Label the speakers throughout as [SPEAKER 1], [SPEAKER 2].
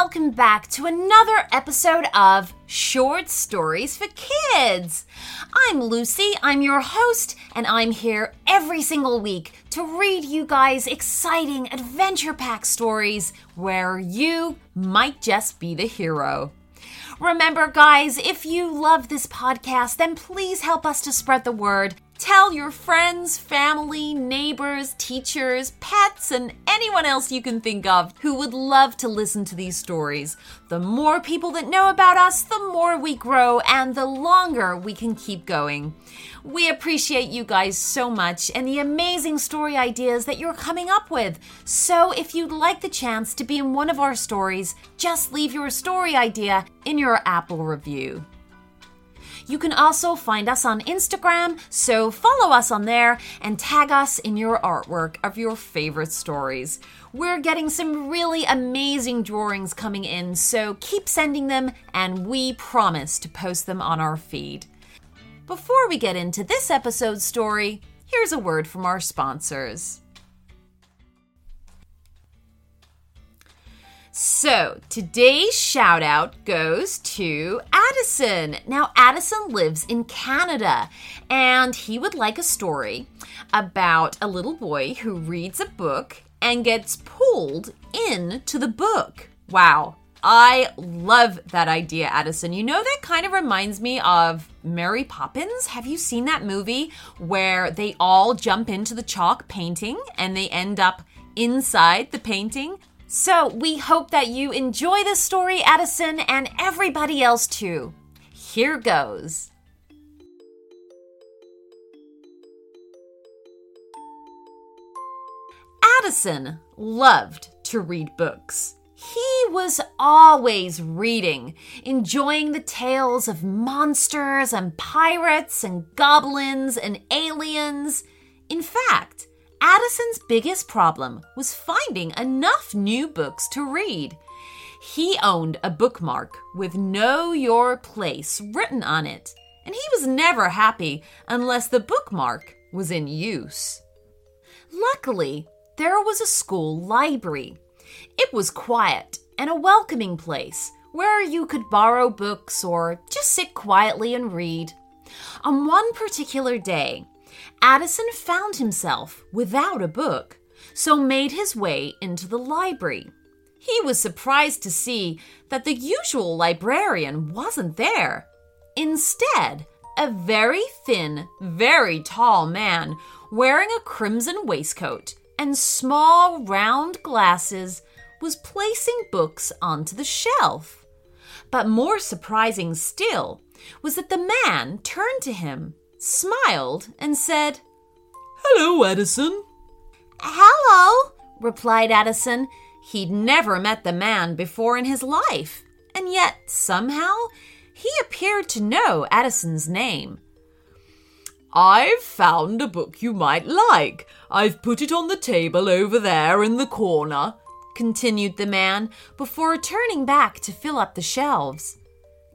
[SPEAKER 1] welcome back to another episode of Short Stories for Kids. I'm Lucy, I'm your host, and I'm here every single week to read you guys exciting adventure pack stories where you might just be the hero. Remember, guys, if you love this podcast, then please help us to spread the word Tell your friends, family, neighbors, teachers, pets, and anyone else you can think of who would love to listen to these stories. The more people that know about us, the more we grow and the longer we can keep going. We appreciate you guys so much and the amazing story ideas that you're coming up with. So, if you'd like the chance to be in one of our stories, just leave your story idea in your Apple review. You can also find us on Instagram, so follow us on there and tag us in your artwork of your favorite stories. We're getting some really amazing drawings coming in, so keep sending them, and we promise to post them on our feed. Before we get into this episode's story, here's a word from our sponsors. So, today's shout out goes to Addison. Now, Addison lives in Canada and he would like a story about a little boy who reads a book and gets pulled into the book. Wow, I love that idea, Addison. You know, that kind of reminds me of Mary Poppins. Have you seen that movie where they all jump into the chalk painting and they end up inside the painting? So, we hope that you enjoy this story, Addison, and everybody else too. Here goes. Addison loved to read books. He was always reading, enjoying the tales of monsters and pirates and goblins and aliens. In fact, Addison's biggest problem was finding enough new books to read. He owned a bookmark with Know Your Place written on it, and he was never happy unless the bookmark was in use. Luckily, there was a school library. It was quiet and a welcoming place where you could borrow books or just sit quietly and read. On one particular day, Addison found himself without a book, so made his way into the library. He was surprised to see that the usual librarian wasn't there. Instead, a very thin, very tall man wearing a crimson waistcoat and small round glasses was placing books onto the shelf. But more surprising still was that the man turned to him smiled, and said,
[SPEAKER 2] Hello, Addison.
[SPEAKER 1] Hello, replied Addison. He'd never met the man before in his life, and yet somehow he appeared to know Addison's name.
[SPEAKER 2] I've found a book you might like. I've put it on the table over there in the corner, continued the man before turning back to fill up the shelves.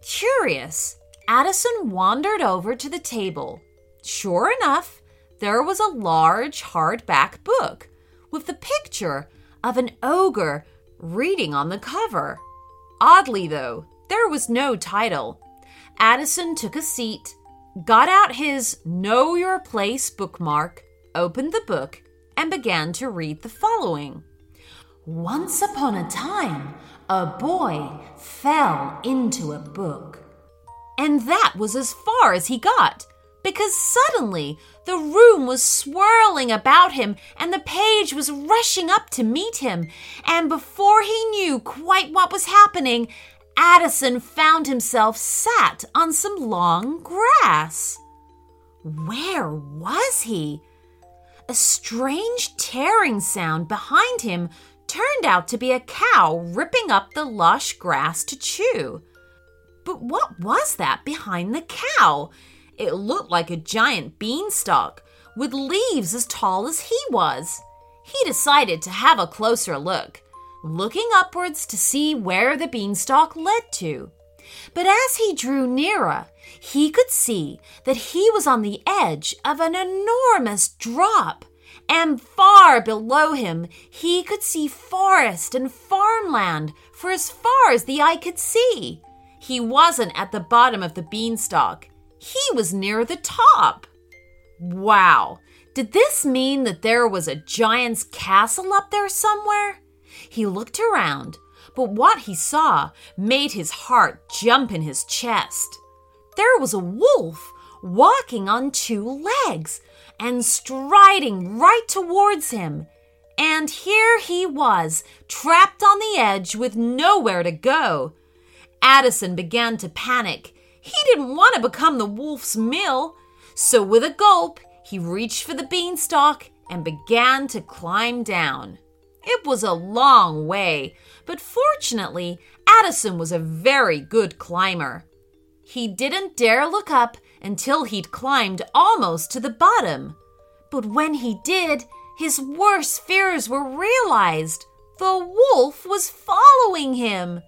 [SPEAKER 2] Curious, Addison wandered over to the table. Sure enough, there was a large hardback book with the picture of an ogre reading on the cover. Oddly, though, there was no title. Addison took a seat, got out his Know Your Place bookmark, opened the book, and began to read the following Once upon a time, a boy fell into a book. And that was as far as he got, because suddenly the room was swirling about him and the page was rushing up to meet him. And before he knew quite what was happening, Addison found himself sat on some long grass. Where was he? A strange tearing sound behind him turned out to be a cow ripping up the lush grass to chew. But what was that behind the cow? It looked like a giant beanstalk with leaves as tall as he was. He decided to have a closer look, looking upwards to see where the beanstalk led to. But as he drew nearer, he could see that he was on the edge of an enormous drop,
[SPEAKER 1] and far below him he could see forest and farmland for as far as the eye could see. He wasn't at the bottom of the beanstalk, he was near the top. Wow! Did this mean that there was a giant's castle up there somewhere? He looked around, but what he saw made his heart jump in his chest. There was a wolf walking on two legs and striding right towards him. And here he was, trapped on the edge with nowhere to go. Addison began to panic. He didn't want to become the wolf's meal. So, with a gulp, he reached for the beanstalk and began to climb down. It was a long way, but fortunately, Addison was a very good climber. He didn't dare look up until he'd climbed almost to the bottom. But when he did, his worst fears were realized. The wolf was following him.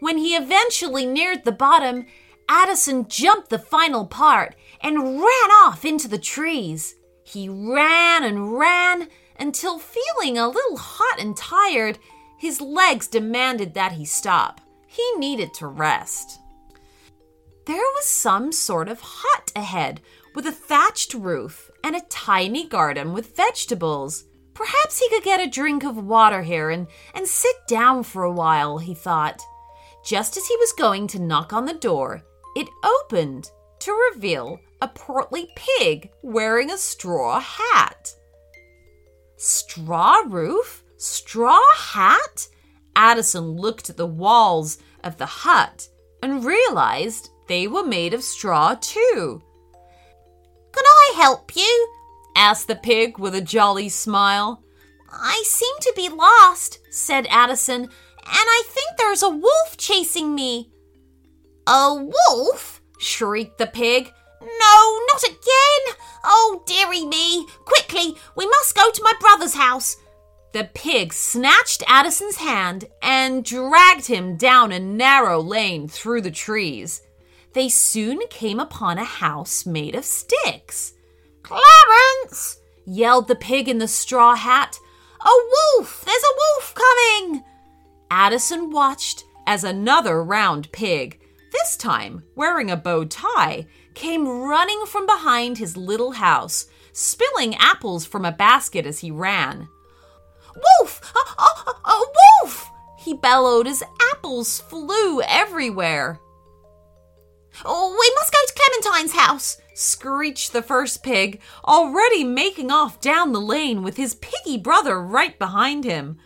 [SPEAKER 1] When he eventually neared the bottom, Addison jumped the final part and ran off into the trees. He ran and ran until, feeling a little hot and tired, his legs demanded that he stop. He needed to rest. There was some sort of hut ahead with a thatched roof and a tiny garden with vegetables. Perhaps he could get a drink of water here and, and sit down for a while, he thought. Just as he was going to knock on the door, it opened to reveal a portly pig wearing a straw hat. Straw roof? Straw hat? Addison looked at the walls of the hut and realized they were made of straw too.
[SPEAKER 3] Can I help you?
[SPEAKER 1] asked the pig with a jolly smile.
[SPEAKER 3] I seem to be lost, said Addison, I think there's a wolf chasing me.
[SPEAKER 1] A wolf? shrieked the pig.
[SPEAKER 3] No, not again! Oh, dearie me! Quickly, we must go to my brother's house.
[SPEAKER 1] The pig snatched Addison's hand and dragged him down a narrow lane through the trees. They soon came upon a house made of sticks.
[SPEAKER 3] Clarence!
[SPEAKER 1] yelled the pig in the straw hat.
[SPEAKER 3] A wolf! There's a wolf coming!
[SPEAKER 1] Addison watched as another round pig, this time wearing a bow tie, came running from behind his little house, spilling apples from a basket as he ran.
[SPEAKER 3] Wolf! A, a, a wolf!
[SPEAKER 1] He bellowed as apples flew everywhere.
[SPEAKER 3] Oh, we must go to Clementine's house,
[SPEAKER 1] screeched the first pig, already making off down the lane with his piggy brother right behind him.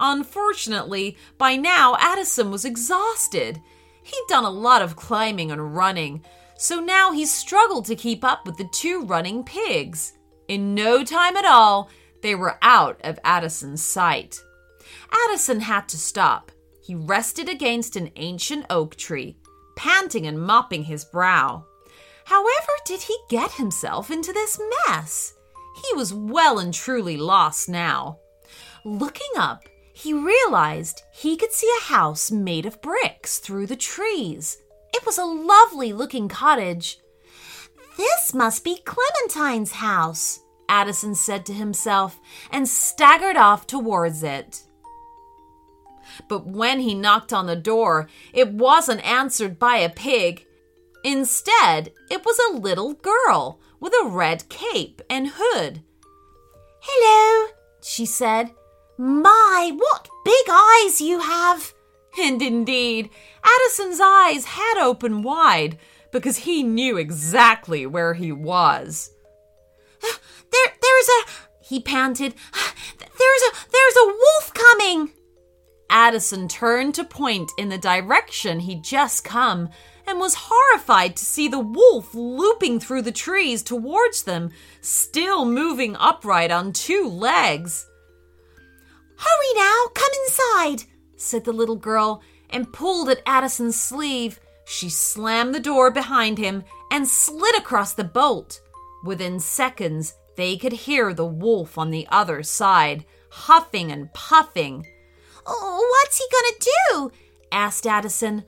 [SPEAKER 1] Unfortunately, by now Addison was exhausted. He'd done a lot of climbing and running, so now he struggled to keep up with the two running pigs. In no time at all, they were out of Addison's sight. Addison had to stop. He rested against an ancient oak tree, panting and mopping his brow. However, did he get himself into this mess? He was well and truly lost now. Looking up, he realized he could see a house made of bricks through the trees. It was a lovely looking cottage.
[SPEAKER 3] This must be Clementine's house,
[SPEAKER 1] Addison said to himself and staggered off towards it. But when he knocked on the door, it wasn't answered by a pig. Instead, it was a little girl with a red cape and hood.
[SPEAKER 3] Hello, she said. My, what big eyes you have!
[SPEAKER 1] And indeed, Addison's eyes had opened wide because he knew exactly where he was.
[SPEAKER 3] There, there's a, he panted. There's a, there's a wolf coming.
[SPEAKER 1] Addison turned to point in the direction he'd just come and was horrified to see the wolf looping through the trees towards them, still moving upright on two legs.
[SPEAKER 3] Hurry now, come inside,
[SPEAKER 1] said the little girl and pulled at Addison's sleeve. She slammed the door behind him and slid across the bolt. Within seconds, they could hear the wolf on the other side, huffing and puffing.
[SPEAKER 3] Oh, what's he gonna do?
[SPEAKER 1] asked Addison.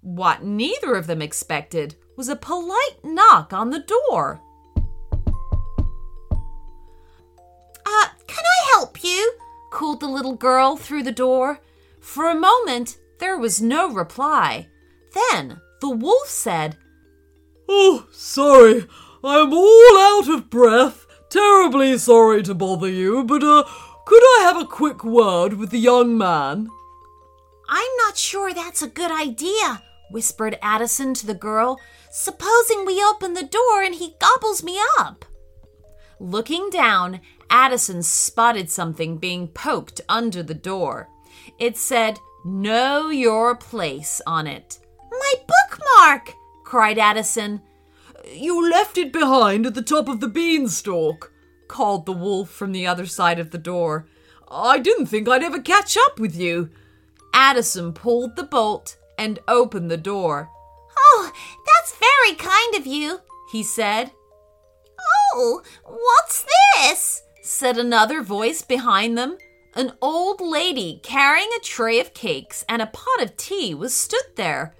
[SPEAKER 1] What neither of them expected was a polite knock on the door. Uh, called the little girl through the door. For a moment, there was no reply. Then the wolf said,
[SPEAKER 2] Oh, sorry. I'm all out of breath. Terribly sorry to bother you, but, uh, could I have a quick word with the young man?
[SPEAKER 3] I'm not sure that's a good idea, whispered Addison to the girl. Supposing we open the door and he gobbles me up.
[SPEAKER 1] Looking down, Addison spotted something being poked under the door. It said, Know your place on it.
[SPEAKER 3] My bookmark!
[SPEAKER 1] cried Addison.
[SPEAKER 2] You left it behind at the top of the beanstalk, called the wolf from the other side of the door. I didn't think I'd ever catch up with you.
[SPEAKER 1] Addison pulled the bolt and opened the door.
[SPEAKER 3] Oh, that's very kind of you,
[SPEAKER 1] he said.
[SPEAKER 3] Oh, what's this?
[SPEAKER 1] Said another voice behind them. An old lady carrying a tray of cakes and a pot of tea was stood there.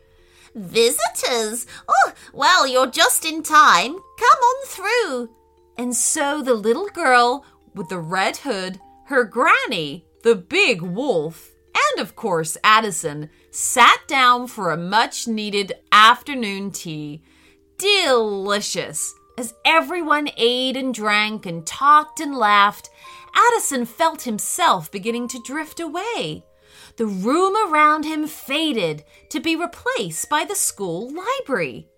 [SPEAKER 3] Visitors? Oh, well, you're just in time. Come on through.
[SPEAKER 1] And so the little girl with the red hood, her granny, the big wolf, and of course Addison sat down for a much needed afternoon tea. Delicious! As everyone ate and drank and talked and laughed, Addison felt himself beginning to drift away. The room around him faded to be replaced by the school library.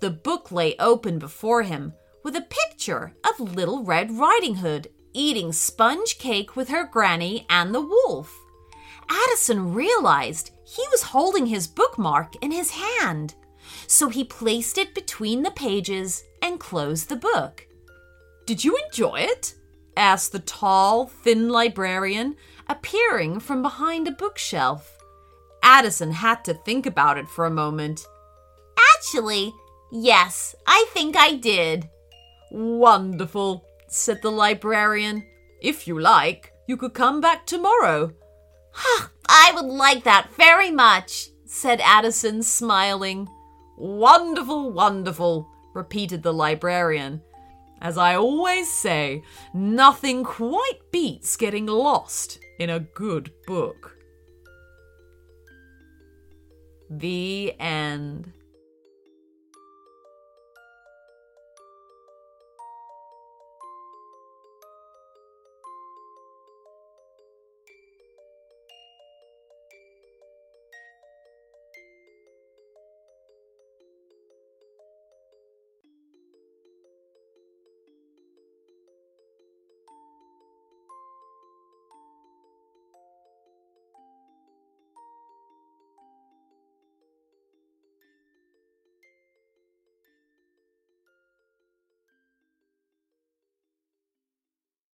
[SPEAKER 1] The book lay open before him with a picture of Little Red Riding Hood eating sponge cake with her granny and the wolf. Addison realized he was holding his bookmark in his hand, so he placed it between the pages and closed the book. Did you enjoy it? asked the tall, thin librarian, appearing from behind a bookshelf. Addison had to think about it for a moment.
[SPEAKER 3] Actually, yes, I think I did.
[SPEAKER 2] Wonderful, said the librarian. If you like, you could come back tomorrow.
[SPEAKER 3] I would like that very much, said Addison, smiling.
[SPEAKER 2] Wonderful, wonderful, repeated the librarian. As I always say, nothing quite beats getting lost in a good book. The end.